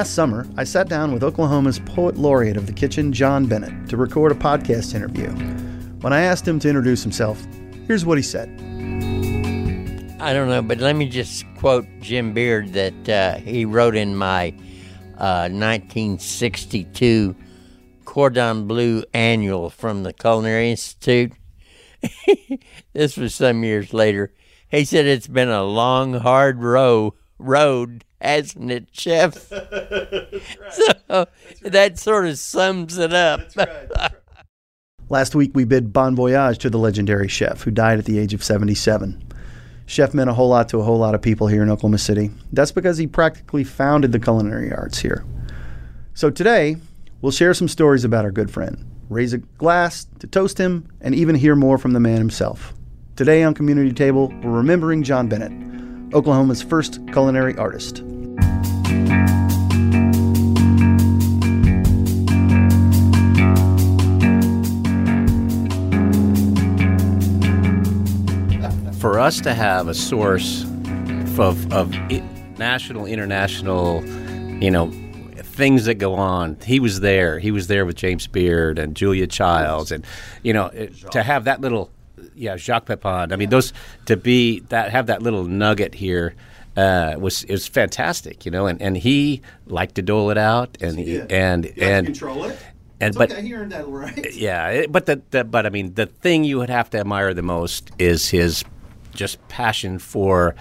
Last summer, I sat down with Oklahoma's poet laureate of the kitchen, John Bennett, to record a podcast interview. When I asked him to introduce himself, here's what he said. I don't know, but let me just quote Jim Beard that uh, he wrote in my uh, 1962 Cordon Bleu annual from the Culinary Institute. this was some years later. He said it's been a long, hard row, road hasn't it, Chef? right. So that sort of sums it up. Right. Last week, we bid bon voyage to the legendary chef who died at the age of 77. Chef meant a whole lot to a whole lot of people here in Oklahoma City. That's because he practically founded the culinary arts here. So today, we'll share some stories about our good friend, raise a glass to toast him, and even hear more from the man himself. Today on Community Table, we're remembering John Bennett, Oklahoma's first culinary artist. For us to have a source of, of national, international, you know, things that go on. He was there. He was there with James Beard and Julia Childs, and you know, to have that little, yeah, Jacques Pepin. I mean, those to be that have that little nugget here uh, was it was fantastic, you know, and, and he liked to dole it out, and he and and control it. And it's but okay, he earned that right. Yeah, it, but the, the but I mean the thing you would have to admire the most is his just passion for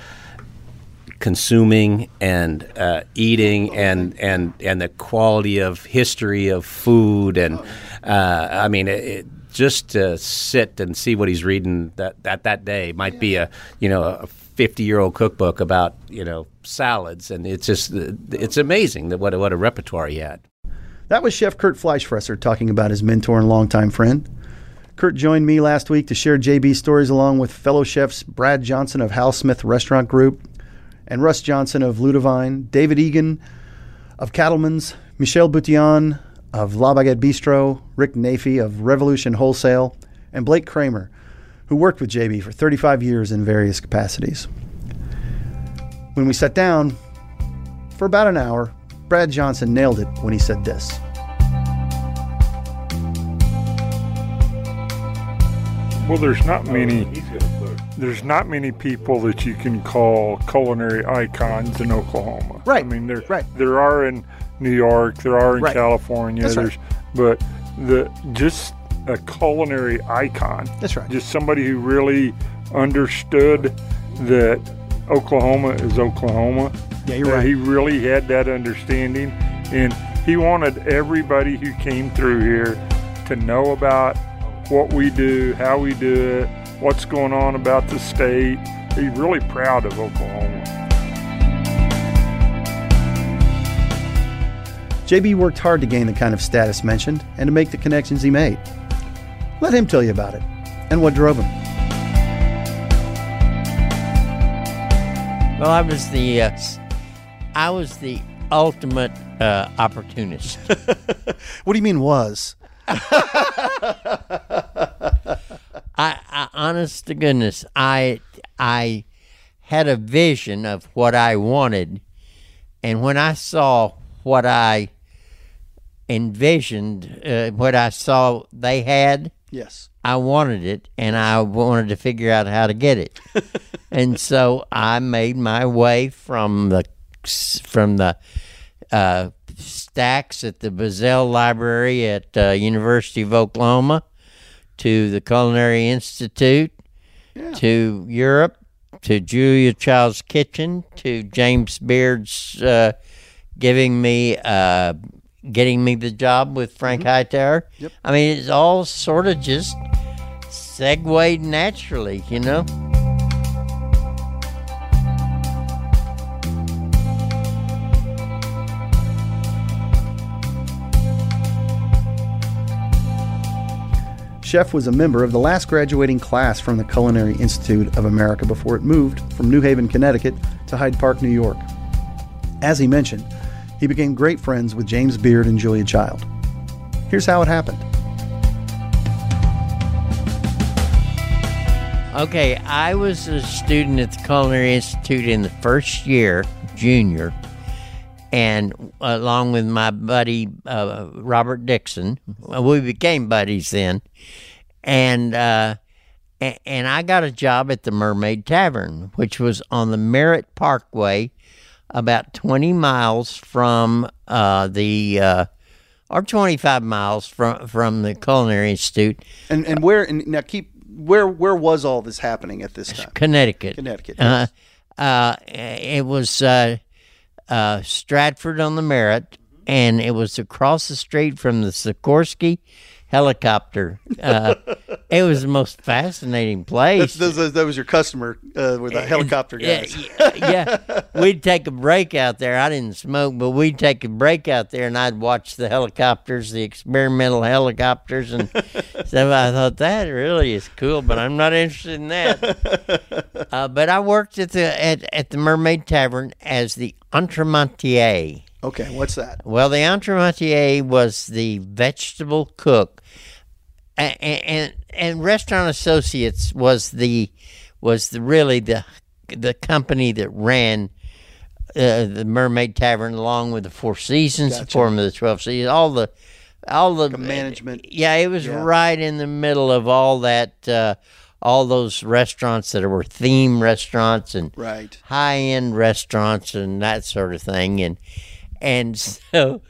consuming and uh, eating and and and the quality of history of food and uh, I mean it, it, just to sit and see what he's reading that that that day might be a you know a 50 year old cookbook about you know salads. And it's just it's amazing that what what a repertoire he had. That was chef kurt fleischfresser talking about his mentor and longtime friend kurt joined me last week to share jb stories along with fellow chefs brad johnson of hal smith restaurant group and russ johnson of ludovine david egan of cattleman's michel boutillon of la baguette bistro rick nafy of revolution wholesale and blake kramer who worked with JB for 35 years in various capacities. When we sat down for about an hour, Brad Johnson nailed it when he said this. Well, there's not many. There's not many people that you can call culinary icons in Oklahoma. Right. I mean, there right. there are in New York, there are in right. California. That's there's, right. but the just a culinary icon. That's right. Just somebody who really understood that Oklahoma is Oklahoma. Yeah, you're right. He really had that understanding, and he wanted everybody who came through here to know about what we do, how we do it, what's going on about the state. He's really proud of Oklahoma. JB worked hard to gain the kind of status mentioned and to make the connections he made. Let him tell you about it and what drove him. Well, I was the uh, I was the ultimate uh, opportunist. what do you mean was? I, I, honest to goodness, I I had a vision of what I wanted, and when I saw what I envisioned, uh, what I saw they had, Yes. I wanted it and I wanted to figure out how to get it. and so I made my way from the from the uh, stacks at the Bizzell Library at uh, University of Oklahoma to the Culinary Institute yeah. to Europe to Julia Child's Kitchen to James Beard's uh, giving me a getting me the job with Frank Hightower. Yep. I mean, it's all sort of just segued naturally, you know. Chef was a member of the last graduating class from the Culinary Institute of America before it moved from New Haven, Connecticut to Hyde Park, New York. As he mentioned, he became great friends with James Beard and Julia Child. Here's how it happened. Okay, I was a student at the Culinary Institute in the first year, junior, and along with my buddy uh, Robert Dixon, we became buddies then, and uh, and I got a job at the Mermaid Tavern, which was on the Merritt Parkway, about twenty miles from uh, the. Uh, or 25 miles from from the Culinary Institute, And and where and now keep where where was all this happening at this time? Connecticut. Connecticut. Uh, uh, it was uh, Stratford on the Merritt, and it was across the street from the Sikorsky helicopter. Uh, it was the most fascinating place. That's, those, that was your customer uh, with the helicopter Yeah, guys. yeah, yeah. we'd take a break out there. I didn't smoke, but we'd take a break out there, and I'd watch the helicopters, the experimental helicopters, and so I thought that really is cool. But I'm not interested in that. Uh, but I worked at the at, at the Mermaid Tavern as the entremetier. Okay, what's that? Well, the entremetier was the vegetable cook, and and, and Restaurant Associates was the was the really the the company that ran uh, the Mermaid Tavern along with the Four Seasons, the Gotcha. Forum of the Twelve Caesars, all the all the management. Yeah, it was Yeah. right in the middle of all that. Uh, all those restaurants that were theme restaurants and Right. high end restaurants and that sort of thing, and and so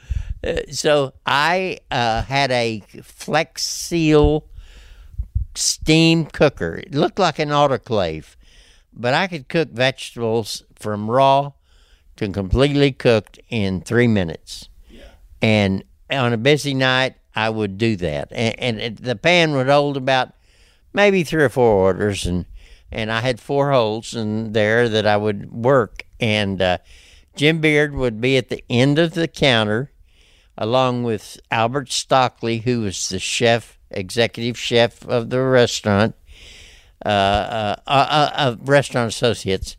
so I uh, had a Flex Seal steam cooker. It looked like an autoclave, but I could cook vegetables from raw to completely cooked in three minutes. And on a busy night, I would do that, and, and it, the pan would hold about maybe three or four orders, and and I had four holes in there that I would work, and uh, Jim Beard would be at the end of the counter, along with Albert Stockli, who was the chef, executive chef of the restaurant, uh, uh, uh, uh, Restaurant Associates,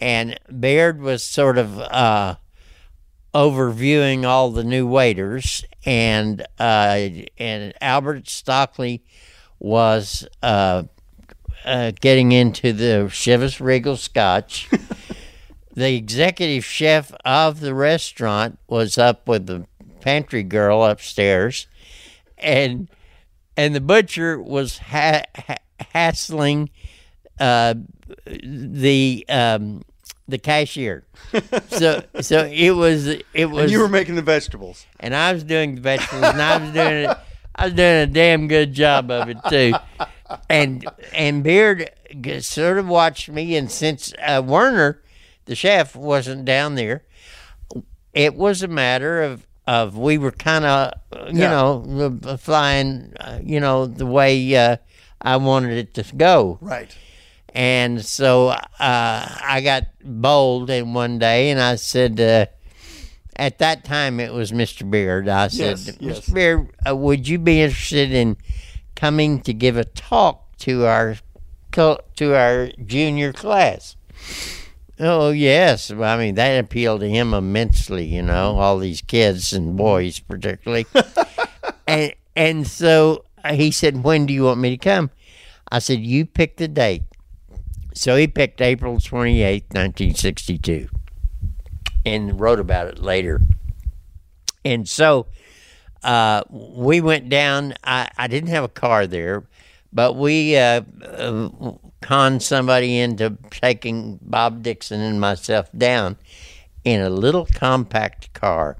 and Beard was sort of. Uh, overviewing all the new waiters, and uh, and Albert Stockli was uh, uh, getting into the Chivas Regal Scotch. the executive chef of the restaurant was up with the pantry girl upstairs, and and the butcher was ha- ha- hassling uh, the um, the cashier. so so it was it was And you were making the vegetables. and I was doing the vegetables, and I was doing it. I was doing a damn good job of it too. And and Beard sort of watched me, and since uh, Werner, the chef, wasn't down there, it was a matter of of we were kind of you Yeah. know uh, flying, uh, you know the way uh, I wanted it to go. Right. And so uh, I got bold and one day, and I said, uh, at that time it was Mr. Beard. I said, Yes, Mr. yes. Beard, uh, would you be interested in coming to give a talk to our to our junior class? Oh yes, I mean that appealed to him immensely. You know, all these kids and boys particularly, and and so he said, "When do you want me to come?" I said, "You pick the date." So he picked April 28th, 1962, and wrote about it later. And so uh, we went down. I, I didn't have a car there, but we uh, uh, conned somebody into taking Bob Dixon and myself down in a little compact car.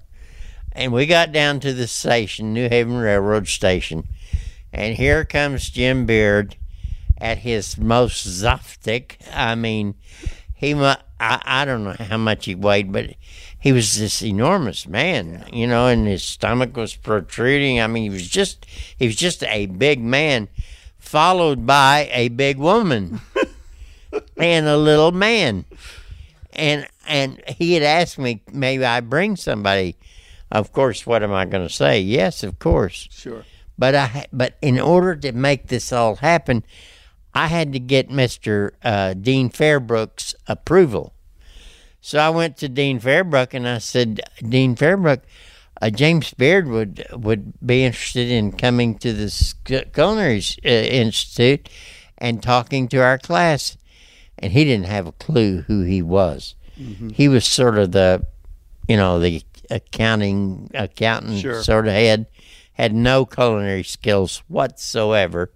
And we got down to the station, New Haven Railroad Station, and here comes Jim Beard at his most zaftig. I mean, he I, I don't know how much he weighed, but he was this enormous man, you know, and his stomach was protruding. I mean, he was just he was just a big man, followed by a big woman and a little man, and and he had asked me maybe I bring somebody. Of course, what am I going to say? Yes, of course. Sure. But I but in order to make this all happen, I had to get Mister uh, Dean Fairbrook's approval. So I went to Dean Fairbrook and I said, Dean Fairbrook, uh, James Beard would would be interested in coming to the Culinary uh, Institute and talking to our class. And he didn't have a clue who he was. He was sort of the, you know, the accounting accountant Sure. sort of head, had no culinary skills whatsoever.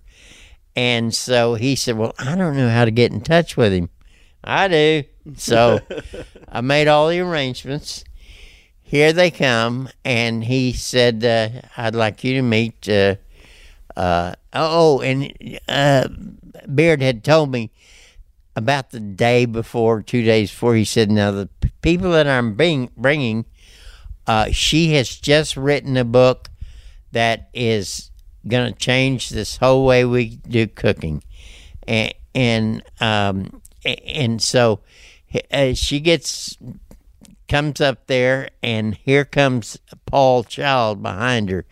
And so he said, Well, I don't know how to get in touch with him. I do. So I made all the arrangements. Here they come, and he said, uh, "I'd like you to meet." Uh, uh, oh, and uh, Beard had told me about the day before, two days before. He said, "Now the p- people that I'm bringing, uh, she has just written a book that is going to change this whole way we do cooking, and and um, and so uh, she gets comes up there, and here comes Paul Child behind her.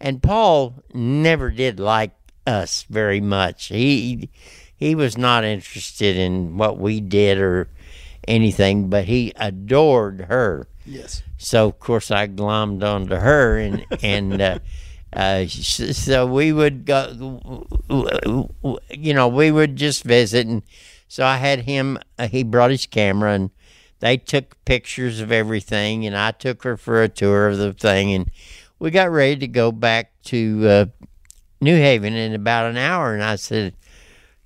And Paul never did like us very much. He he was not interested in what we did or anything, but he adored her. Yes. So of course I glommed onto her, and and uh, uh, so we would go, you know, we would just visit, and so I had him. Uh, he brought his camera, and they took pictures of everything, and I took her for a tour of the thing, and we got ready to go back to uh, New Haven in about an hour, and I said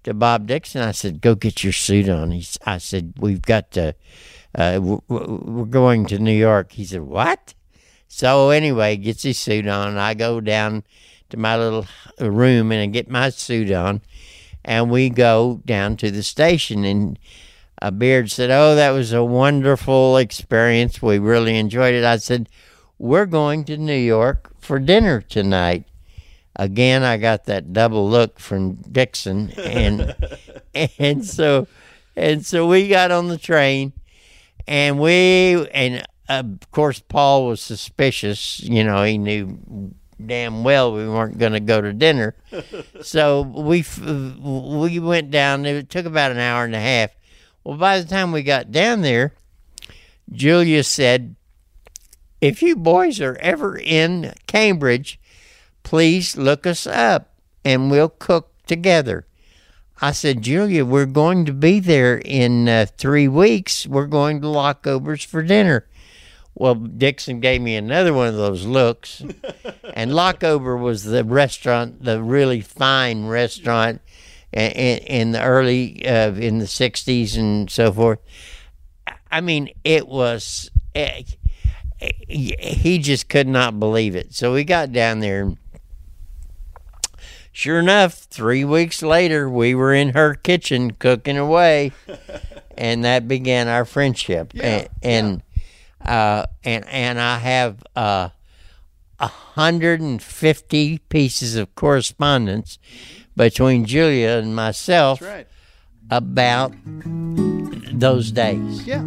to Bob Dixon, I said, "Go get your suit on." I said, "We've got to." Uh, we're going to New York. He said, What? So, anyway, gets his suit on. I go down to my little room and I get my suit on. And we go down to the station. And uh, Beard said, Oh, that was a wonderful experience. We really enjoyed it. I said, We're going to New York for dinner tonight. Again, I got that double look from Dixon. And, and so, and so we got on the train and we and of course Paul was suspicious. You know, he knew damn well we weren't going to go to dinner, so we we went down. It took about an hour and a half. Well, by the time we got down there, Julia said, "If you boys are ever in Cambridge, please look us up, and we'll cook together." I said, Julia, we're going to be there in uh, three weeks. We're going to Locke-Ober's for dinner. Well, Dixon gave me another one of those looks, and Lockover was the restaurant, the really fine restaurant in, in the early uh, in the '60s and so forth. I mean, it was. eh, he just could not believe it. So we got down there. Sure enough, three weeks later, we were in her kitchen cooking away, and that began our friendship. and and, uh, and and I have uh, a hundred and fifty pieces of correspondence between Julia and myself Right. about those days. Yeah.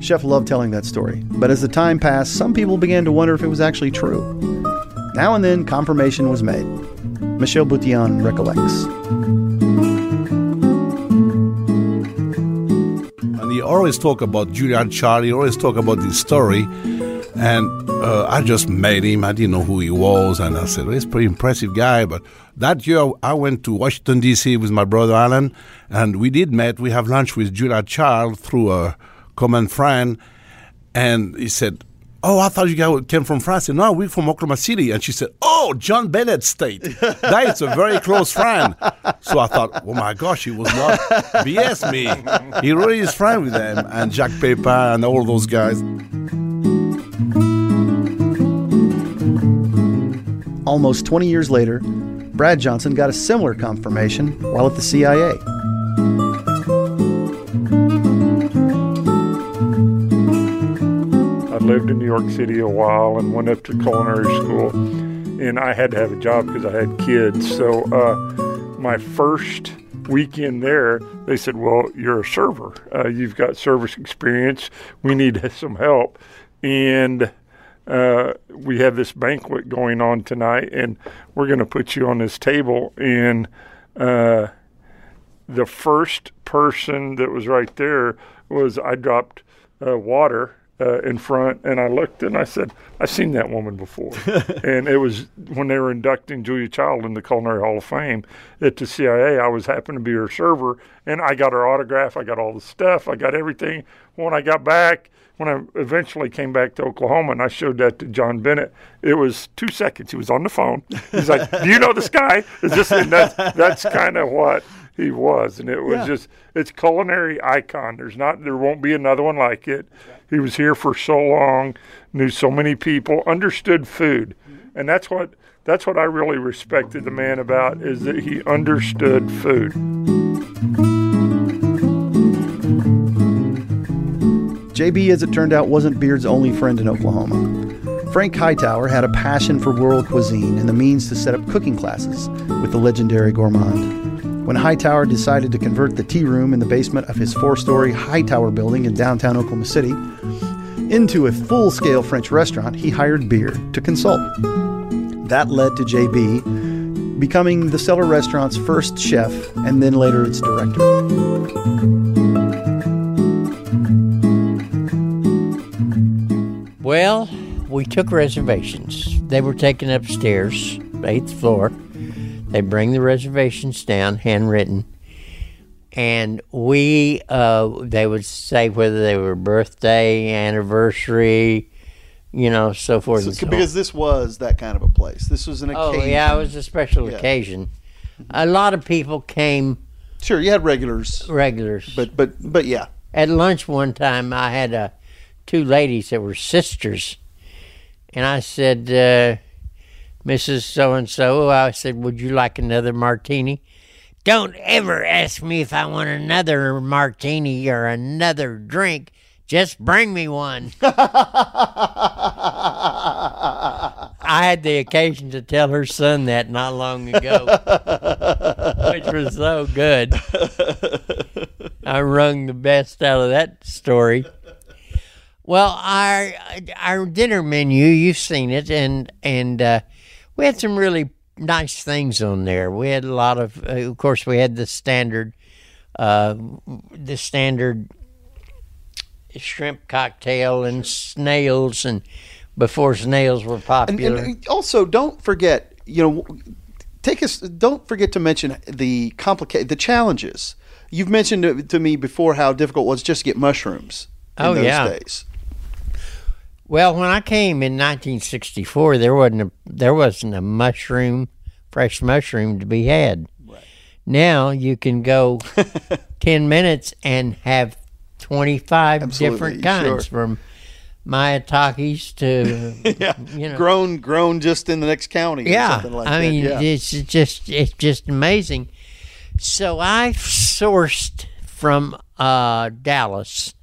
Chef loved telling that story, but as the time passed, some people began to wonder if it was actually true. Now and then, confirmation was made. Michel Boutillon recollects. And he always talk about Julian Charlie, he always talk about this story. And uh, I just met him. I didn't know who he was. And I said, well, he's a pretty impressive guy. But that year, I went to Washington, D.C. with my brother Alan. And we did meet. We have lunch with Julia Child through a common friend. And he said, Oh, I thought you guys came from France. I said, No, we're from Oklahoma City. And she said, Oh, John Bennett State. that is a very close friend. So I thought, Oh my gosh, he was not BS me. He really is friend with them and Jack Pepin and all those guys. Almost 20 years later, Brad Johnson got a similar confirmation while at the CIA. I lived in New York City a while and went up to culinary school, and I had to have a job because I had kids. So, uh, my first weekend there, they said, Well, you're a server. Uh, you've got service experience. We need some help. And uh, we have this banquet going on tonight, and we're going to put you on this table. And uh, the first person that was right there was I dropped uh, water uh, in front, and I looked and I said, "I've seen that woman before." and it was when they were inducting Julia Child in the Culinary Hall of Fame at the CIA. I was happened to be her server, and I got her autograph. I got all the stuff. I got everything. When I got back, when I eventually came back to Oklahoma, and I showed that to John Bennett, it was two seconds. He was on the phone. He's like, "Do you know this guy?" Is this? And that's that's kind of what he was, and it was Yeah. just it's culinary icon. There's not there won't be another one like it. He was here for so long, knew so many people, understood food, and that's what that's what I really respected the man about is that he understood food. JB, as it turned out, wasn't Beard's only friend in Oklahoma. Frank Hightower had a passion for world cuisine and the means to set up cooking classes with the legendary gourmand. When Hightower decided to convert the tea room in the basement of his four story Hightower building in downtown Oklahoma City into a full scale French restaurant, he hired Beard to consult. That led to JB becoming the Cellar Restaurant's first chef and then later its director. Well, we took reservations. They were taken upstairs, eighth floor. They bring the reservations down, handwritten, and we uh, they would say whether they were birthday, anniversary, you know, so forth and so on. because this was that kind of a place. This was an occasion. Oh yeah, it was a special Yeah. occasion. A lot of people came Sure, you had regulars, regulars. but but but yeah. at lunch one time, I had uh, two ladies that were sisters, and I said, uh, "Mrs. So and So," I said, "Would you like another martini?" Don't ever ask me if I want another martini or another drink. Just bring me one. I had the occasion to tell her son that not long ago, which was so good. I wrung the best out of that story. Well, our our dinner menu, you've seen it, and and uh, we had some really nice things on there. We had a lot of, uh, of course, we had the standard, uh, the standard shrimp cocktail and snails, and before snails were popular. and also, don't forget, you know, take us. Don't forget to mention the complicate the challenges. You've mentioned to, to me before how difficult it was just to get mushrooms. In Oh, those yeah. days. Well, when I came in 1964, there wasn't a there wasn't a mushroom, fresh mushroom to be had. Now you can go 10 minutes and have 25 Absolutely, different kinds sure. from maitakes to Yeah, you know grown grown just in the next county. or yeah, something like I that. mean, yeah. it's just it's just amazing. So I sourced from uh, Dallas.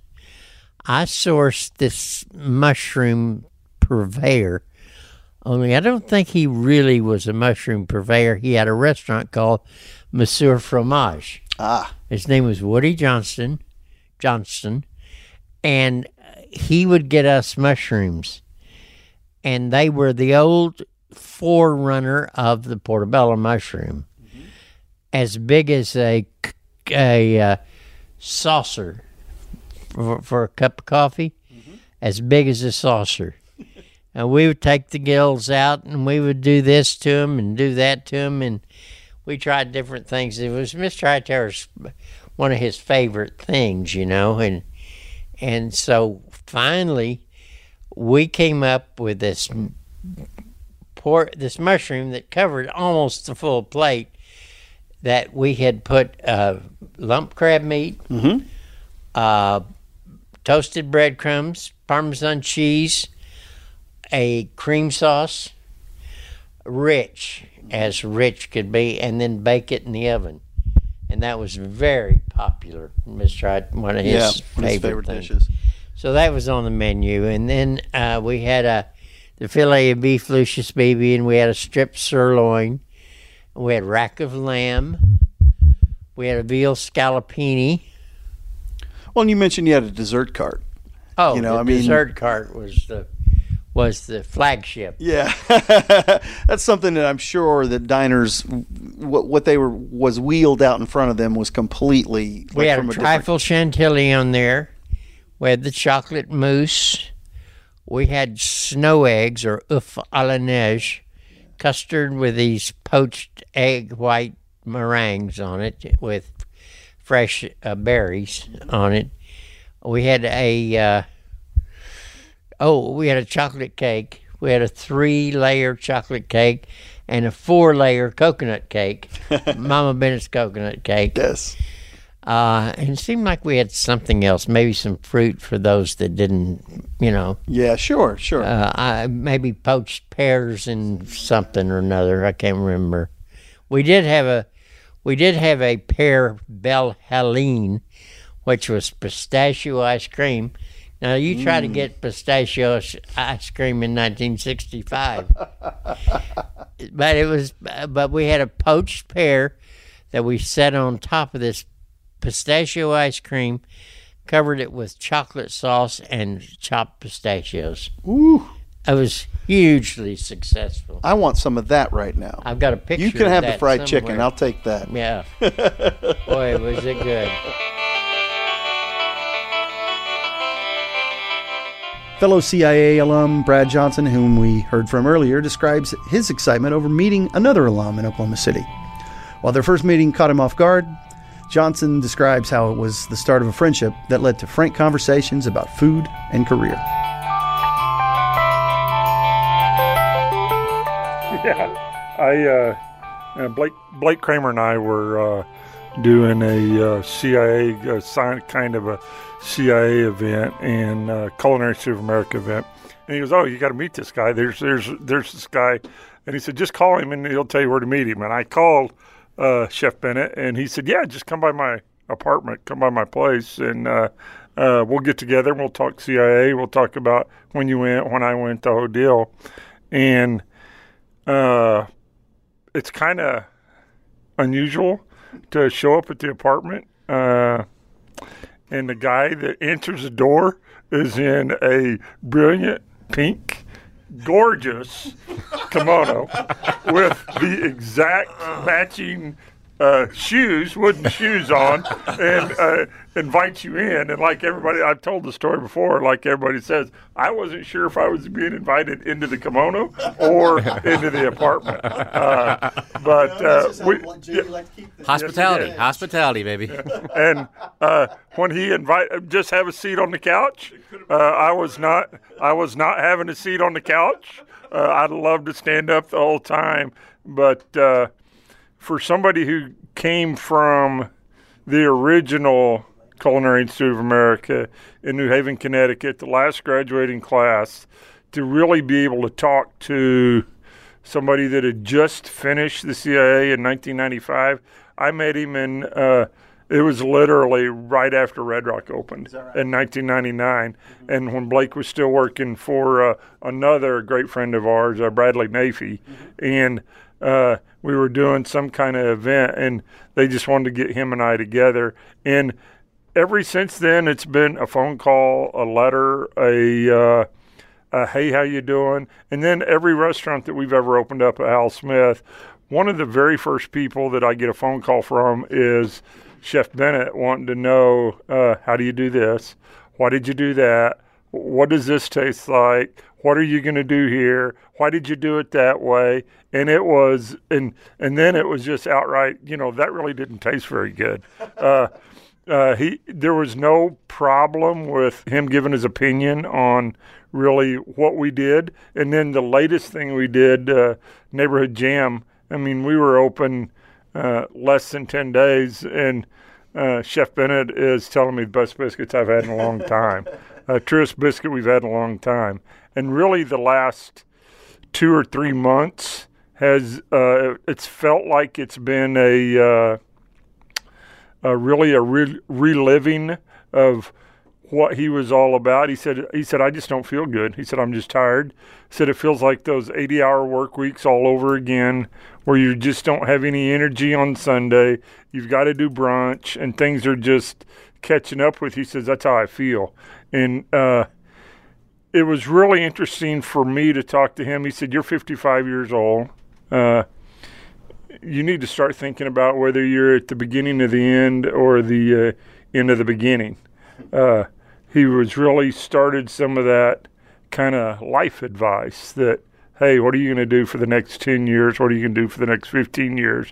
I sourced this mushroom purveyor. Only I don't think he really was a mushroom purveyor. He had a restaurant called Monsieur Fromage. ah, His name was Woody Johnston, Johnston, and he would get us mushrooms, and they were the old forerunner of the portobello mushroom, as big as a a uh, saucer for, for a cup of coffee, as big as a saucer. And we would take the gills out, and we would do this to them and do that to them, and we tried different things. It was Mr. Hightower's one of his favorite things, you know, and and so finally we came up with this por- this mushroom that covered almost the full plate that we had put uh, lump crab meat, uh, toasted breadcrumbs, Parmesan cheese, a cream sauce, rich as rich could be, and then bake it in the oven. And that was very popular. Mr. One of his yeah, favorite, one his favorite dishes. So that was on the menu, and then uh, we had a the fillet of beef Lucius baby, and we had a strip sirloin. We had rack of lamb. We had a veal scallopini. Well, and you mentioned you had a dessert cart. Oh, You know, the I mean- dessert cart was the was the flagship. Yeah, that's something that I'm sure that diners, what what they were was wheeled out in front of them was completely. We like, had from a different- trifle chantilly on there. We had the chocolate mousse. We had snow eggs or oeuf à la neige, custard with these poached egg white meringues on it with fresh uh, berries on it. We had a uh, oh, we had a chocolate cake. We had a three-layer chocolate cake and a four-layer coconut cake, Mama Bennett's coconut cake. Yes. Uh, and it seemed like we had something else, maybe some fruit for those that didn't, you know, Yeah. Sure. Sure. uh, I, maybe poached pears and something or another. I can't remember. We did have a, we did have a pear Belle Helene, which was pistachio ice cream. Now you try to mm. get pistachio ice cream in 1965, but it was, but we had a poached pear that we set on top of this pistachio ice cream, covered it with chocolate sauce and chopped pistachios. Ooh. It was hugely successful. I want some of that right now. I've got a picture. You can of have the that fried chicken. I'll take that. Yeah. Boy, was it good. Fellow CIA alum Brad Johnson, whom we heard from earlier, describes his excitement over meeting another alum in Oklahoma City. While their first meeting caught him off guard, Johnson describes how it was the start of a friendship that led to frank conversations about food and career. Yeah, I uh, uh, Blake Blake Kramer and I were uh, doing a uh, CIA kind of a CIA event and uh, Culinary of America event, and he goes, "Oh, you got to meet this guy. There's there's there's this guy," and he said, "Just call him and he'll tell you where to meet him." And I called uh, Chef Bennett, and he said, "Yeah, just come by my apartment, come by my place, and." Uh, uh, we'll get together and we'll talk CIA. We'll talk about when you went, when I went, the whole deal. And uh, it's kind of unusual to show up at the apartment uh, and the guy that answers the door is in a brilliant pink gorgeous kimono with the exact matching uh, shoes, wooden shoes on, and uh, invites you in. And like everybody, I've told the story before. Like everybody says, I wasn't sure if I was being invited into the kimono or into the apartment. Uh, but uh, we, yeah, Hospitality, did. hospitality, baby. and uh, when he invite, just have a seat on the couch. Uh, I was not. I was not having a seat on the couch. Uh, I'd love to stand up the whole time, but uh, for somebody who came from the original Culinary Institute of America in New Haven, Connecticut, the last graduating class, to really be able to talk to somebody that had just finished the CIA in 1995. I met him in, uh, it was literally right after Red Rock opened in 1999. And when Blake was still working for uh, another great friend of ours, uh, Bradley Nafee. And uh, we were doing some kind of event, and they just wanted to get him and I together. And ever since then, it's been a phone call, a letter, a uh, uh, hey, how you doing? And then every restaurant that we've ever opened up at Hal Smith, one of the very first people that I get a phone call from is Chef Bennett wanting to know uh, how do you do this? Why did you do that? What does this taste like? What are you going to do here? Why did you do it that way? And it was, and and then it was just outright, you know, that really didn't taste very good. Uh, uh, he there was no problem with him giving his opinion on really what we did. And then the latest thing we did, uh, neighborhood jam. I mean, we were open uh, less than ten days, and uh, Chef Bennett is telling me the best biscuits I've had in a long time, uh, truest biscuit we've had in a long time. And really, the last two or three months has uh, it's felt like it's been a uh, uh, really a re- reliving of what he was all about. He said he said I just don't feel good. He said I'm just tired. He said it feels like those 80-hour work weeks all over again where you just don't have any energy on Sunday. You've got to do brunch and things are just catching up with. He says that's how I feel. And uh it was really interesting for me to talk to him. He said, You're 55 years old. Uh, you need to start thinking about whether you're at the beginning of the end or the uh, end of the beginning. Uh, he was really started some of that kind of life advice that, hey, what are you going to do for the next 10 years? What are you going to do for the next 15 years?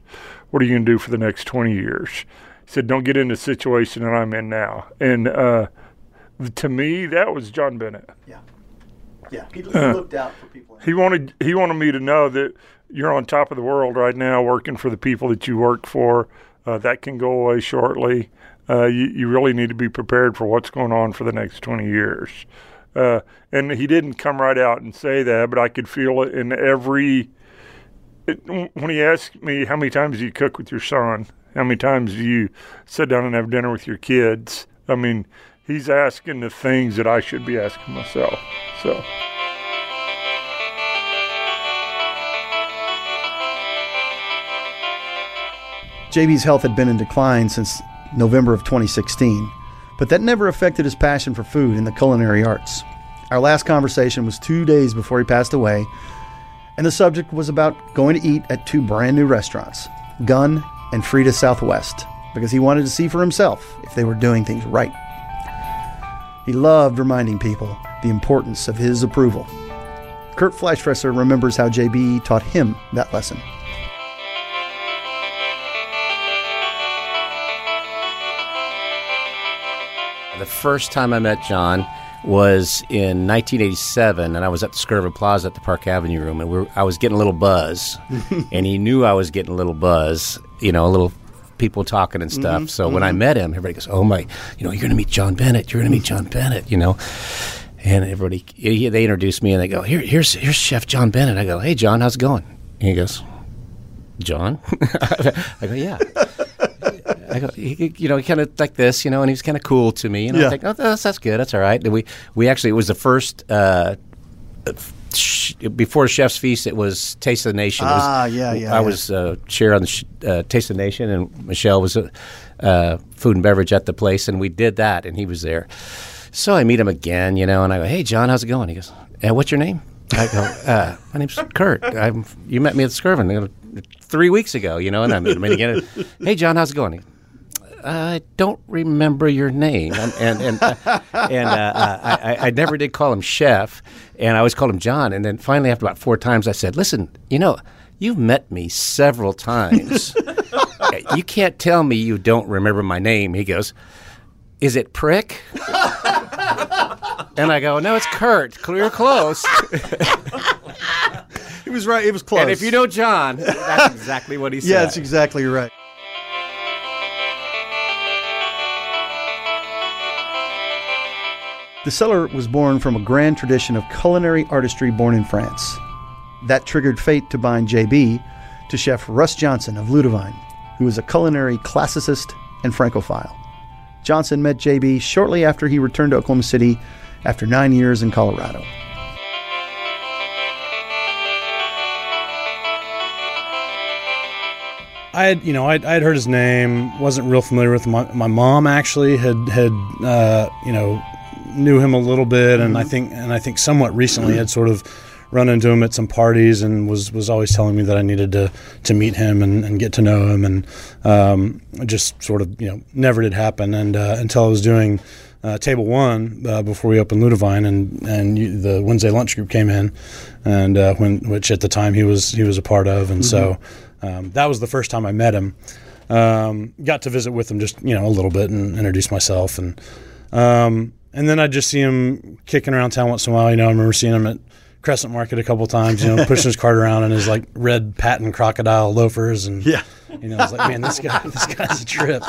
What are you going to do for the next 20 years? Said, don't get in the situation that I'm in now. And uh, to me, that was John Bennett. Yeah. Yeah. He, he looked out for people. He wanted he wanted me to know that you're on top of the world right now, working for the people that you work for. Uh, that can go away shortly. Uh, you, you really need to be prepared for what's going on for the next 20 years. Uh, and he didn't come right out and say that, but I could feel it in every. It, when he asked me how many times you cook with your son, how many times do you sit down and have dinner with your kids? I mean, he's asking the things that I should be asking myself. So. JB's health had been in decline since November of 2016, but that never affected his passion for food and the culinary arts. Our last conversation was two days before he passed away, and the subject was about going to eat at two brand new restaurants, Gun and Frida Southwest, because he wanted to see for himself if they were doing things right. He loved reminding people the importance of his approval. Kurt Fleischfresser remembers how JB taught him that lesson. The first time I met John was in 1987, and I was at the Skirvin Plaza at the Park Avenue room, and we were, I was getting a little buzz, and he knew I was getting a little buzz, you know, a little people talking and stuff. so when I met him, everybody goes, "Oh my, you know, you're going to meet John Bennett. You're going to meet John Bennett," you know. And everybody, he, they introduced me, and they go, "Here, here's here's Chef John Bennett." I go, "Hey, John, how's it going?" And he goes, "John." I go, "Yeah." I go, he, you know, kind of like this, you know, and he was kind of cool to me. And I Yeah. was like, oh, that's, that's good. That's all right. And we, we actually, it was the first, uh, sh- before Chef's Feast, it was Taste of the Nation. Was- Ah, yeah, yeah, I yeah. was uh, chair on the sh- uh, Taste of the Nation, and Michelle was uh, uh, food and beverage at the place, and we did that, and he was there. So I meet him again, you know, and I go, hey, John, how's it going? He goes, uh, what's your name? I go, uh, my name's Kurt. I'm, you met me at Skirvin three weeks ago, you know, and I meet him again. Hey, John, how's it going? He goes, I don't remember your name, and and and, uh, and uh, uh, I, I- I never did call him Chef, and I always called him John. And then finally, after about four times, I said, "Listen, you know, you've met me several times. you can't tell me you don't remember my name." He goes, "Is it Prick?" and I go, "No, it's Kurt. Clear close." He was right. It was close. and if you know John, that's exactly what he said. yeah, that's exactly right. The cellar was born from a grand tradition of culinary artistry born in France. That triggered fate to bind JB to chef Russ Johnson of Ludovine, who was a culinary classicist and francophile. Johnson met JB shortly after he returned to Oklahoma City after nine years in Colorado. I had, you know, I'd, I'd heard his name, wasn't real familiar with him. My, my mom actually had had, uh, you know, knew him a little bit, and I think, and I think somewhat recently had sort of run into him at some parties, and was was always telling me that I needed to to meet him and, and get to know him, and um, just sort of, you know, never did happen, and uh, until I was doing. Uh, table one uh, before we opened Ludovine, and and you, the Wednesday lunch group came in, and uh, when which at the time he was he was a part of, and so um, that was the first time I met him. Um, got to visit with him just you know a little bit and introduce myself, and um, and then I just see him kicking around town once in a while. You know, I remember seeing him at Crescent Market a couple times. You know, pushing his cart around in his like red patent crocodile loafers, and Yeah. you know, I was like, man, this guy, this guy's a trip,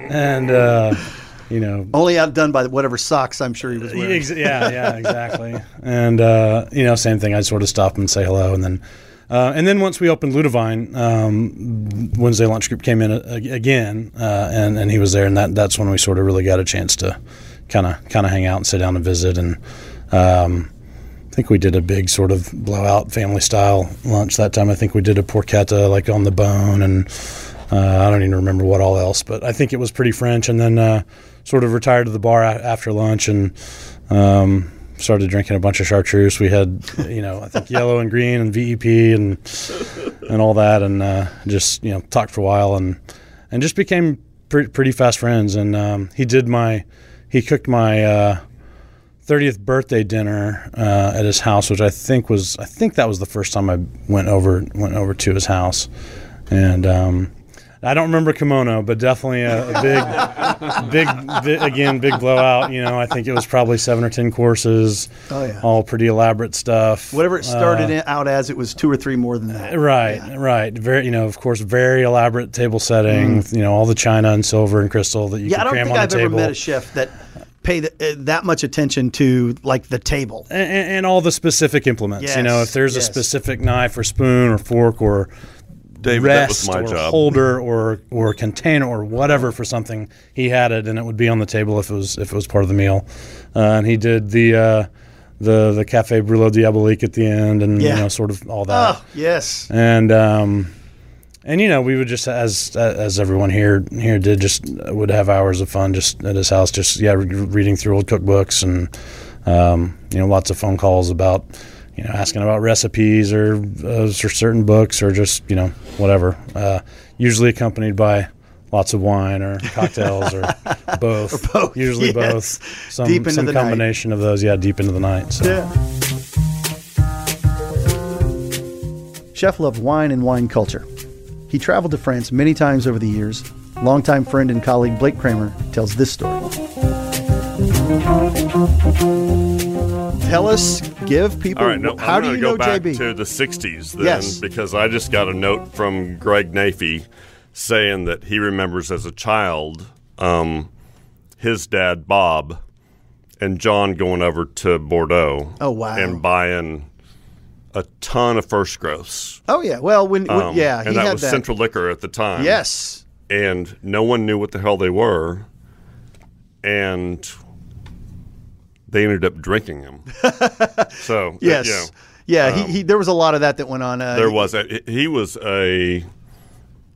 and uh, you know, Only outdone by whatever socks I'm sure he was wearing. Ex- yeah, yeah, exactly. and uh, you know, same thing. I'd sort of stop and say hello, and then, uh, and then once we opened Ludovine, um, Wednesday lunch group came in a, a- again, uh, and and he was there, and that that's when we sort of really got a chance to kind of kind of hang out and sit down and visit. And um, I think we did a big sort of blowout family style lunch that time. I think we did a porchetta like on the bone, and uh, I don't even remember what all else, but I think it was pretty French. And then uh, sort of retired to the bar a- after lunch and. Um, started drinking a bunch of chartreuse. We had, you know, I think yellow and green and VEP and and all that, and uh, just you know talked for a while and and just became pre- pretty fast friends. And um, he did my, he cooked my uh, 30th birthday dinner uh, at his house, which I think was I think that was the first time I went over went over to his house, and. Um, I don't remember kimono, but definitely a, a big, big, bi- again, big blowout. You know, I think it was probably seven or ten courses. Oh, yeah. all pretty elaborate stuff. Whatever it started Uh, out as, it was two or three more than that. Right, right. Very, you know, of course, very elaborate table setting. with, You know, all the china and silver and crystal that you Mm. Yeah, I don't think I've ever table, met a chef that paid uh, that much attention to like the table. and, and all the specific implements. you know, if there's yes. a specific knife or spoon or fork or David, that rest was my or job. holder or or container or whatever for something, he had it, and it would be on the table if it was if it was part of the meal. Uh, and he did the. Uh, the, the cafe brûlot diabolique at the end and Yeah. you know sort of all that Oh, yes. and um, and you know we would just as as everyone here here did just would have hours of fun just at his house just yeah re- reading through old cookbooks and um, you know lots of phone calls about you know asking about recipes or uh, or certain books or just you know whatever uh, usually accompanied by lots of wine or cocktails or both both, usually yes. both some, some the night. combination of those yeah deep into the night so. Yeah. Chef loved wine and wine culture. He traveled to France many times over the years. Longtime friend and colleague Blake Kramer tells this story. Tell us, give people. All right, no, how I'm do you go know back JB? to the 60s then, Yes. because I just got a note from Greg Nafee saying that he remembers as a child um, his dad, Bob, and John going over to Bordeaux. Oh, wow. And buying a ton of first growths. oh yeah, well when, when Um, yeah he and that had was that. Central Liquor at the time. Yes. and no one knew what the hell they were, and they ended up drinking him. so uh, Yes. you know, yeah. um, he, he there was a lot of that that went on. Uh, there was a, he was a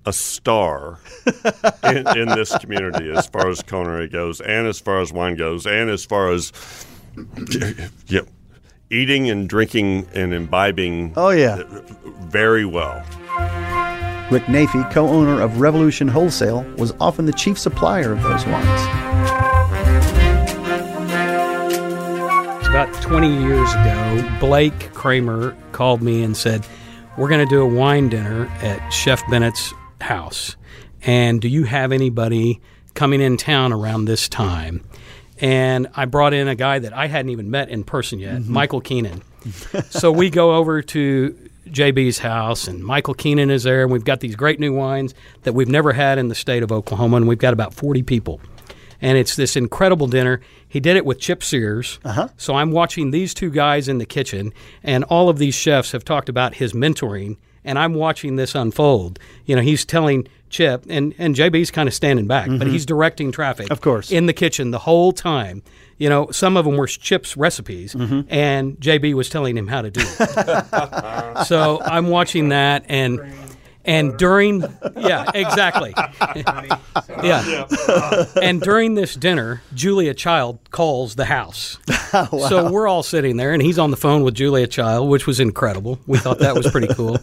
a star in, in this community as far as culinary goes, and as far as wine goes, and as far as yeah, eating and drinking and imbibing Oh yeah. very well. Rick Nafee, co-owner of Revolution Wholesale, was often the chief supplier of those wines. About 20 years ago, Blake Kramer called me and said, We're going to do a wine dinner at Chef Bennett's house. And do you have anybody coming in town around this time? And I brought in a guy that I hadn't even met in person yet, mm-hmm. Michael Keenan. so we go over to JB's house, and Michael Keenan is there, and we've got these great new wines that we've never had in the state of Oklahoma, and we've got about 40 people. And it's this incredible dinner. He did it with Chip Sears. Uh-huh. So I'm watching these two guys in the kitchen, and all of these chefs have talked about his mentoring, and I'm watching this unfold. You know, he's telling Chip, and, and JB's kind of standing back, but he's directing traffic. Of course. In the kitchen the whole time. You know, some of them were Chip's recipes, and JB was telling him how to do it. so I'm watching that, and and during yeah, exactly, yeah, and during this dinner, Julia Child calls the house. So we're all sitting there, and he's on the phone with Julia Child, which was incredible. We thought that was pretty cool.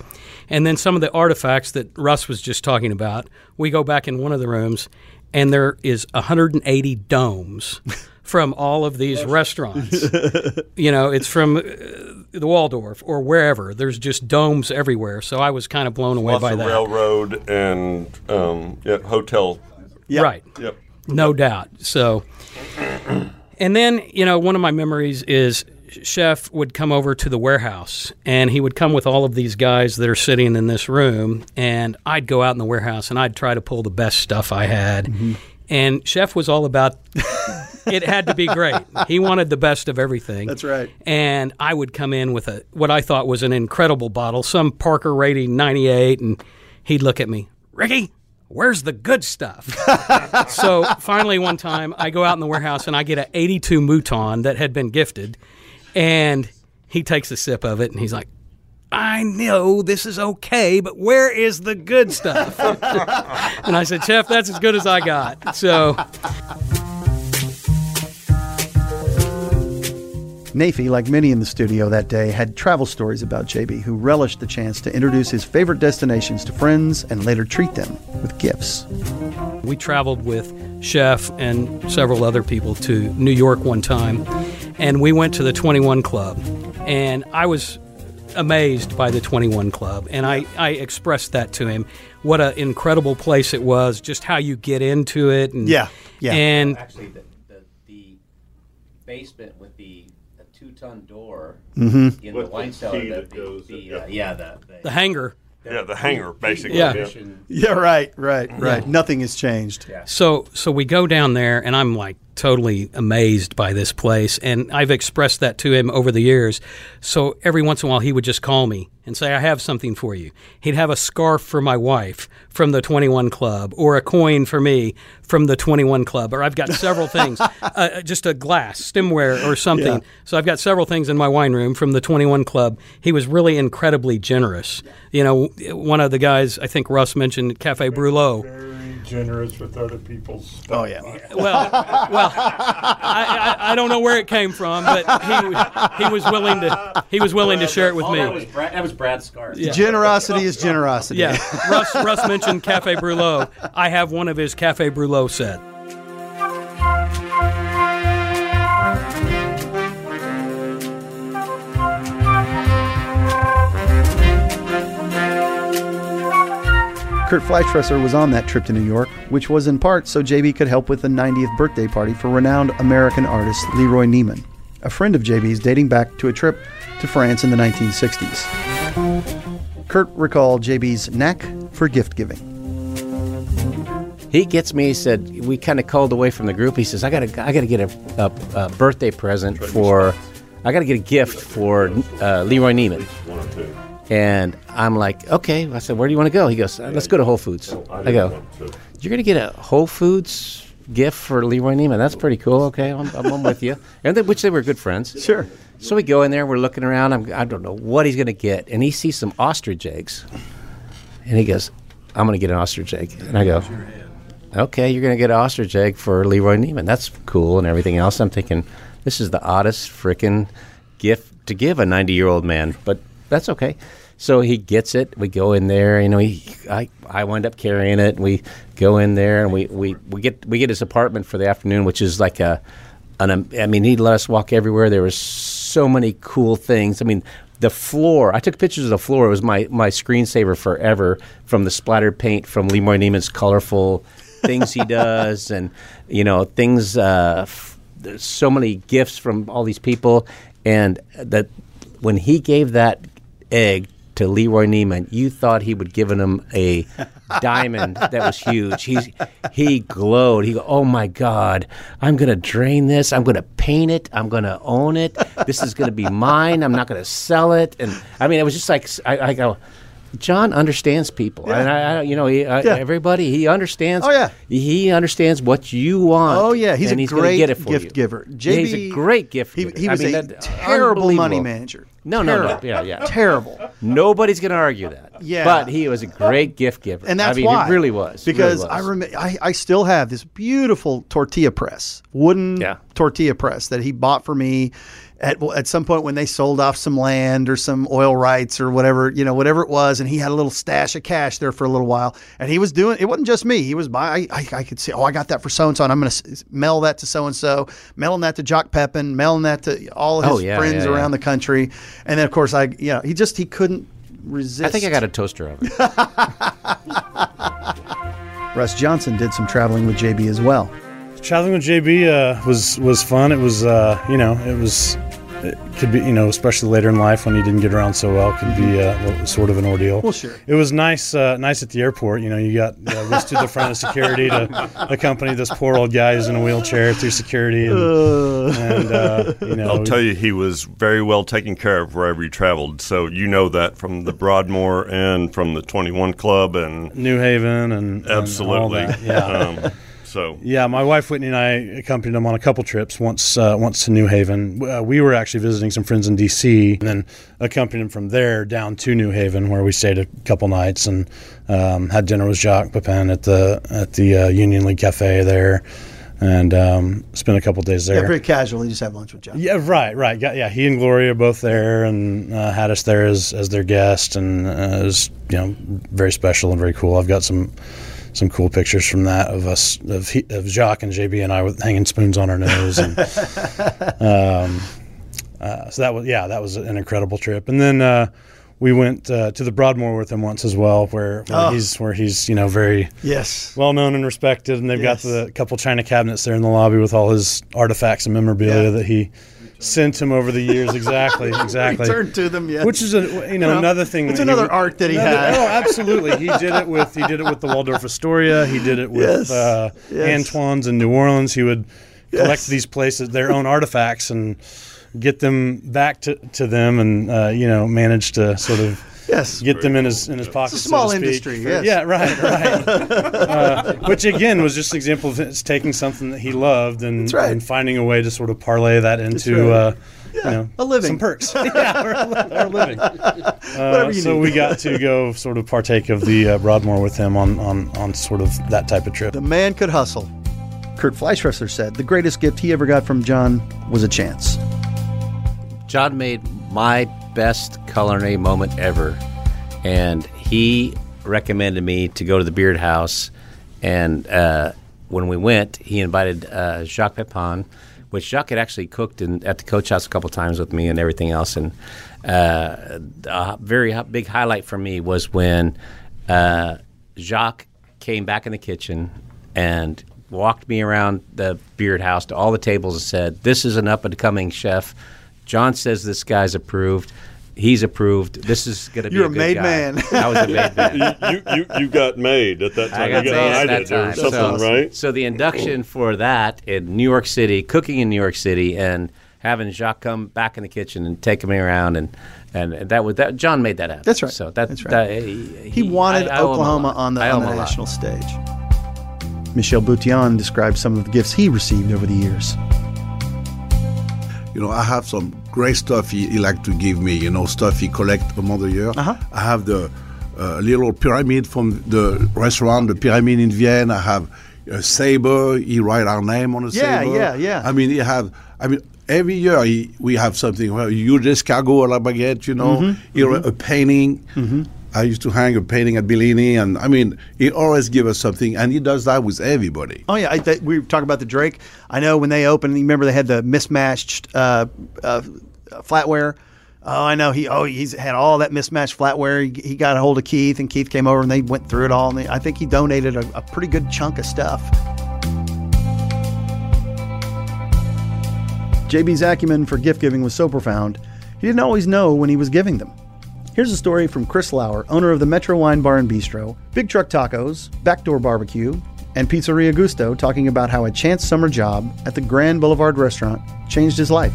And then some of the artifacts that Russ was just talking about, we go back in one of the rooms, and there is 180 domes from all of these restaurants. you know, it's from uh, the Waldorf or wherever. There's just domes everywhere. So I was kind of blown away Lots by of that. railroad and um, yeah, hotel. Right. Yep. No doubt. So, and then, you know, one of my memories is Chef would come over to the warehouse and he would come with all of these guys that are sitting in this room. And I'd go out in the warehouse and I'd try to pull the best stuff I had. Mm-hmm. And Chef was all about it had to be great. He wanted the best of everything. That's right. And I would come in with a what I thought was an incredible bottle, some Parker rating 98, and he'd look at me, Ricky, Where's the good stuff? so finally, one time, I go out in the warehouse and I get an 82 Mouton that had been gifted, and he takes a sip of it and he's like, I know this is okay, but where is the good stuff? and I said, Chef, that's as good as I got. So Nafee, like many in the studio that day, had travel stories about JB, who relished the chance to introduce his favorite destinations to friends and later treat them with gifts. we traveled with Chef and several other people to New York one time, and we went to the 21 Club. And I was amazed by the 21 Club, and I, I expressed that to him. What an incredible place it was, just how you get into it. And, Yeah, yeah. And Actually, the, the, the basement with the, the two ton door Mhm. in With the the wine cellar. key that the, goes- the, yeah. uh, yeah, the, the, the hangar. Yeah, the hangar, basically. Yeah. Yeah, right, right, right. Nothing has changed. So so we go down there and I'm like totally amazed by this place and I've expressed that to him over the years. So every once in a while he would just call me and say I have something for you. He'd have a scarf for my wife from the 21 club or a coin for me from the 21 club or I've got several things uh, just a glass stemware or something. Yeah. So I've got several things in my wine room from the 21 Club. He was really incredibly generous. You know, one of the guys, I think Russ mentioned Cafe Brulot. Very generous with other people's oh, stuff. Oh, yeah. Well, well, I, I, I don't know where it came from, but he he was willing to he was willing to share it with oh, me. that was Brad, that was Brad's scarf. Generosity is generosity. Yeah, Russ Russ mentioned Cafe Brulot. I have one of his Cafe Brulot set. Kurt Fleischfresser was on that trip to New York, which was in part so JB could help with the 90th birthday party for renowned American artist Leroy Neiman, a friend of JB's dating back to a trip to France in the 1960s. Kurt recalled JB's knack for gift giving. He gets me. He said we kind of called away from the group. He says I got to I got to get a, a, a birthday present for. I got to get a gift for uh, Leroy Neiman. And I'm like, okay. I said, where do you want to go? He goes, "Uh, let's go to Whole Foods. I go, you're gonna get a Whole Foods gift for Leroy Neiman. That's pretty cool. Okay, I'm, I'm, I'm with you. And they, which they were good friends. Sure. So we go in there. We're looking around. I'm, I don't know what he's gonna get, and he sees some ostrich eggs, and he goes, I'm gonna get an ostrich egg. And I go, okay, you're going to get an ostrich egg for Leroy Neiman. That's cool and everything else. I'm thinking, this is the oddest freaking gift to give a 90 year old man, but that's okay. So he gets it. We go in there. You know, he, I, I wind up carrying it. We go in there and we, we, we get we get his apartment for the afternoon, which is like a, an. um, I mean, he'd let us walk everywhere. There was so many cool things. I mean, the floor. I took pictures of the floor. It was my my screensaver forever from the splattered paint from Leroy Neiman's colorful things he does, and you know things. Uh, f- so many gifts from all these people, and that when he gave that egg to Leroy Neiman, you thought he would given him a diamond that was huge. He's he glowed. He go, oh my god, I'm gonna drain this. I'm gonna paint it. I'm gonna own it. This is gonna be mine. I'm not gonna sell it. And I mean, it was just like I, I go. John understands people, yeah. and I, I, you know, he, I, Yeah. everybody he understands. Oh, yeah. he understands what you want. Oh yeah, he's a he's great get it for gift you. giver. JB, he's a great gift He, giver. he I was mean, a that- terrible money manager. No, no, no. Yeah, yeah. Terrible. Nobody's going to argue that. Yeah. But he was a great gift giver. and that's I mean, why It really was. Because really I was. remember I, I still have this beautiful tortilla press, wooden Yeah. tortilla press that he bought for me at at some point when they sold off some land or some oil rights or whatever you know whatever it was, and he had a little stash of cash there for a little while, and he was doing it wasn't just me he was buy I, I, I could see oh I got that for so and so and I'm going to mail that to so and so mailing that to Jacques Pepin mailing that to all his Oh, yeah, friends yeah, yeah. around the country, and then of course I you know he just he couldn't resist. I think I got a toaster oven. Russ Johnson did some traveling with JB as well. Traveling with JB uh, was was fun. It was uh, you know it was it could be, you know, especially later in life when he didn't get around so well, could be uh, sort of an ordeal. Well, sure. It was nice, uh, nice at the airport. You know, you got uh, whisked to the front of security to accompany this poor old guy who's in a wheelchair through security, and, and uh, you know, I'll tell you, he was very well taken care of wherever he traveled. So you know that from the Broadmoor and from the 21 Club and New Haven and and all absolutely. that. Yeah. Um, so Yeah, my wife Whitney and I accompanied him on a couple trips. Once, uh, once to New Haven. Uh, we were actually visiting some friends in D.C. and then accompanied him from there down to New Haven, where we stayed a couple nights and um, had dinner with Jacques Pepin at the at the uh, Union League Cafe there, and um, spent a couple days there. Yeah, very casual. You just have lunch with John. Yeah, right, right. Got, yeah, he and Gloria are both there and uh, had us there as, as their guest, and uh, it was you know very special and very cool. I've got some some cool pictures from that of us of, he, of Jacques and JB and I with hanging spoons on our nose, and um, uh, so that was yeah, that was an incredible trip. And then uh, we went uh, to the Broadmoor with him once as well, where, where Oh. he's where he's you know very Yes. well known and respected, and they've Yes. got the couple china cabinets there in the lobby with all his artifacts and memorabilia Yeah. that he sent him over the years. Exactly, exactly. Return to them. Yeah. Which is a you know another thing. it's another would- art that he another- had. Oh, absolutely. He did it with he did it with the Waldorf Astoria. He did it with Yes, uh, yes. Antoine's in New Orleans. He would collect Yes. these places their own artifacts and get them back to, to them, and uh, you know manage to sort of yes. get them in his in his pocket. It's a small so to speak. industry, For- yes. Yeah, right, right. uh, which again was just an example of it's taking something that he loved and, right. and finding a way to sort of parlay that into. right. Uh, Yeah, you know, a living. some perks. yeah, or a, li- or living. Uh, Whatever you so need. we got to go sort of partake of the uh, Broadmoor with him on, on, on sort of that type of trip. The man could hustle. Kurt Fleischfresser said the greatest gift he ever got from John was a chance. John made my best culinary moment ever, and he recommended me to go to the Beard House. And uh, when we went, he invited uh, Jacques Pepin, which Jacques had actually cooked in, at the Coach House a couple times with me and everything else. And uh, a very big highlight for me was when uh, Jacques came back in the kitchen and walked me around the Beard House to all the tables and said, "This is an up and coming chef. John says this guy's approved. He's approved. This is going to be You're a, a good made guy." man. I was a made man. you, you, you got made at that time. I got you made at that time. something, so, right? So the induction for that in New York City, cooking in New York City, and having Jacques come back in the kitchen and take me around, and and, and that was that. John made that happen. That's right. So that, That's right. that- he, He wanted I- I owe him a Oklahoma on the, on the national stage. Michel Boutillon describes some of the gifts he received over the years. You know, I have some great stuff he, he like to give me. You know, stuff he collect among the year. Uh-huh. I have the uh, little pyramid from the restaurant, the pyramid in Vienna. I have a saber. He write our name on the Yeah, saber. yeah, yeah. yeah. I mean, he have. I mean, every year he, we have something. Well, huge escargot à la baguette. You know, Mm-hmm, write a painting. I used to hang a painting at Bellini, and I mean, he always give us something, and he does that with everybody. Oh yeah, I, th- we talk about the Drake. I know when they opened, you remember they had the mismatched uh, uh, flatware. Oh, I know he. Oh, he's had all that mismatched flatware. He, he got a hold of Keith, and Keith came over and they went through it all. And they, I think he donated a, a pretty good chunk of stuff. JB's acumen for gift giving was so profound, he didn't always know when he was giving them. Here's a story from Chris Lower, owner of the Metro Wine Bar and Bistro, Big Truck Tacos, Backdoor Barbecue, and Pizzeria Gusto, talking about how a chance summer job at the Grand Boulevard restaurant changed his life.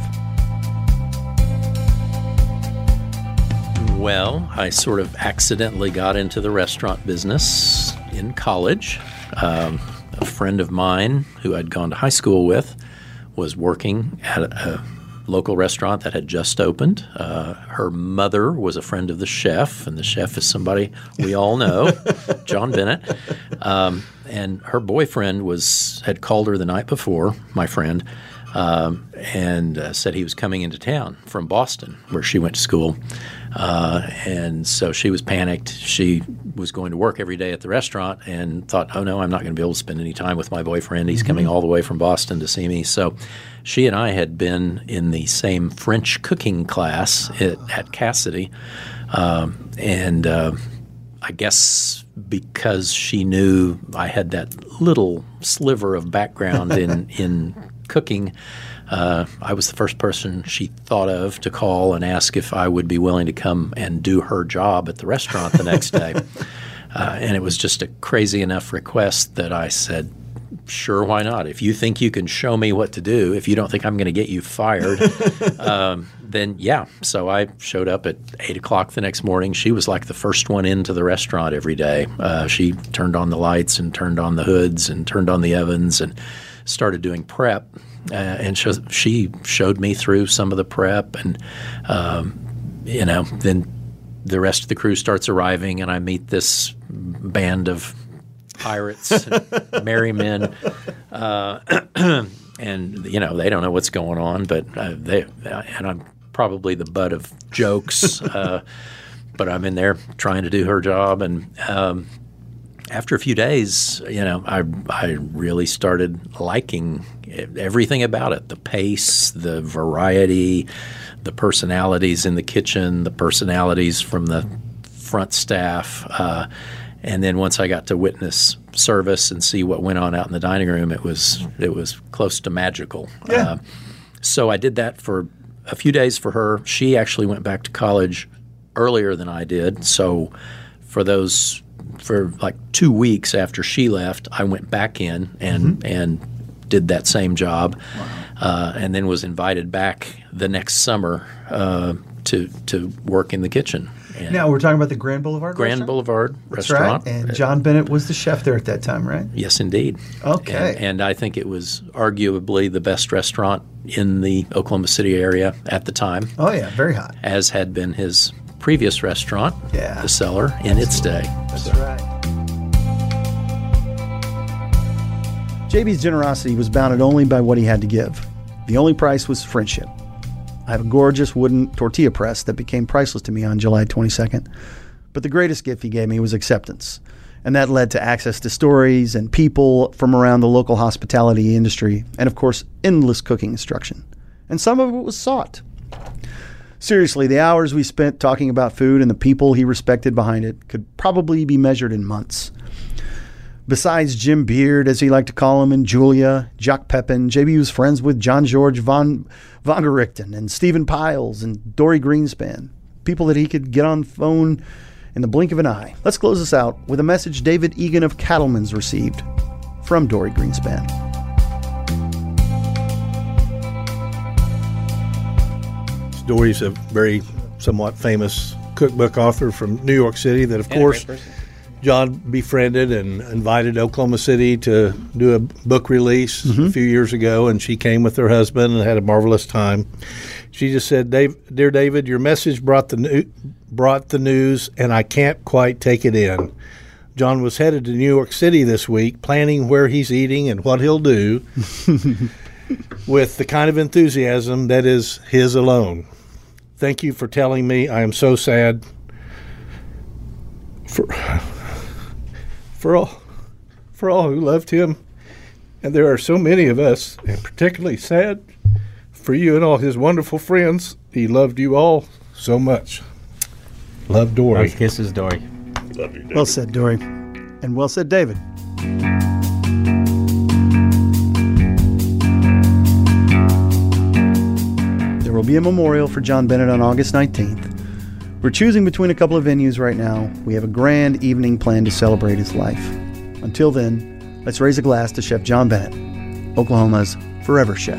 Well, I sort of accidentally got into the restaurant business in college. Um, a friend of mine who I'd gone to high school with was working at a, a local restaurant that had just opened. Uh, her mother was a friend of the chef, and the chef is somebody we all know, John Bennett. Um, and her boyfriend was had called her the night before, my friend, um, and uh, said he was coming into town from Boston, where she went to school. Uh, and so she was panicked. She was going to work every day at the restaurant and thought, oh no, I'm not going to be able to spend any time with my boyfriend. He's coming all the way from Boston to see me. So she and I had been in the same French cooking class at, at Casady. Um, and uh, I guess because she knew I had that little sliver of background in, in cooking, uh, I was the first person she thought of to call and ask if I would be willing to come and do her job at the restaurant the next day. Uh, and it was just a crazy enough request that I said, sure, why not? If you think you can show me what to do, if you don't think I'm going to get you fired, um, then yeah. So I showed up at eight o'clock the next morning. She was like the first one into the restaurant every day. Uh, she turned on the lights and turned on the hoods and turned on the ovens and started doing prep. Uh, and sh- she showed me through some of the prep and um, you know then the rest of the crew starts arriving and I meet this band of pirates, and merry men, uh, and you know they don't know what's going on, but uh, they and I'm probably the butt of jokes, uh, but I'm in there trying to do her job, and um, after a few days, you know, I I really started liking everything about it: the pace, the variety, the personalities in the kitchen, the personalities from the front staff. Uh, and then once I got to witness service and see what went on out in the dining room, it was it was close to magical. Yeah. Uh, so I did that for a few days for her. She actually went back to college earlier than I did. So for those for like two weeks after she left, I went back in and and did that same job, uh, and then was invited back the next summer uh, to to work in the kitchen. And Now we're talking about the Grand Boulevard. Grand restaurant? Boulevard restaurant. right. And John Bennett was the chef there at that time, right? Yes, indeed. Okay. And, and I think it was arguably the best restaurant in the Oklahoma City area at the time, Oh yeah, very hot. as had been his previous restaurant, Yeah. the Cellar, in its day. That's right. JB's generosity was bounded only by what he had to give. The only price was friendship. I have a gorgeous wooden tortilla press that became priceless to me on July 22nd. But the greatest gift he gave me was acceptance. And that led to access to stories and people from around the local hospitality industry, and of course, endless cooking instruction. And some of it was sought. Seriously, the hours we spent talking about food and the people he respected behind it could probably be measured in months. Besides Jim Beard, as he liked to call him, and Julia, Jacques Pepin, JB was friends with Jean-Georges von Vongerichten and Stephen Pyles and Dorie Greenspan, people that he could get on phone in the blink of an eye. Let's close this out with a message David Egan of Cattleman's received from Dorie Greenspan. Dorie's a very somewhat famous cookbook author from New York City that, of course, John befriended and invited Oklahoma City to do a book release a mm-hmm. few years ago, and she came with her husband and had a marvelous time. She just said, Dave, "Dear David, your message brought the new, brought the news, and I can't quite take it in." John was headed to New York City this week, planning where he's eating and what he'll do, with the kind of enthusiasm that is his alone. Thank you for telling me. I am so sad for for all for all who loved him, and there are so many of us, and particularly sad for you and all his wonderful friends. He loved you all so much. Love Dorie. kisses, Dorie. Love you, Dave. Well said, Dorie. And well said, David. There will be a memorial for John Bennett on August 19th. We're choosing between a couple of venues right now. We have a grand evening planned to celebrate his life. Until then, let's raise a glass to Chef John Bennett, Oklahoma's forever chef.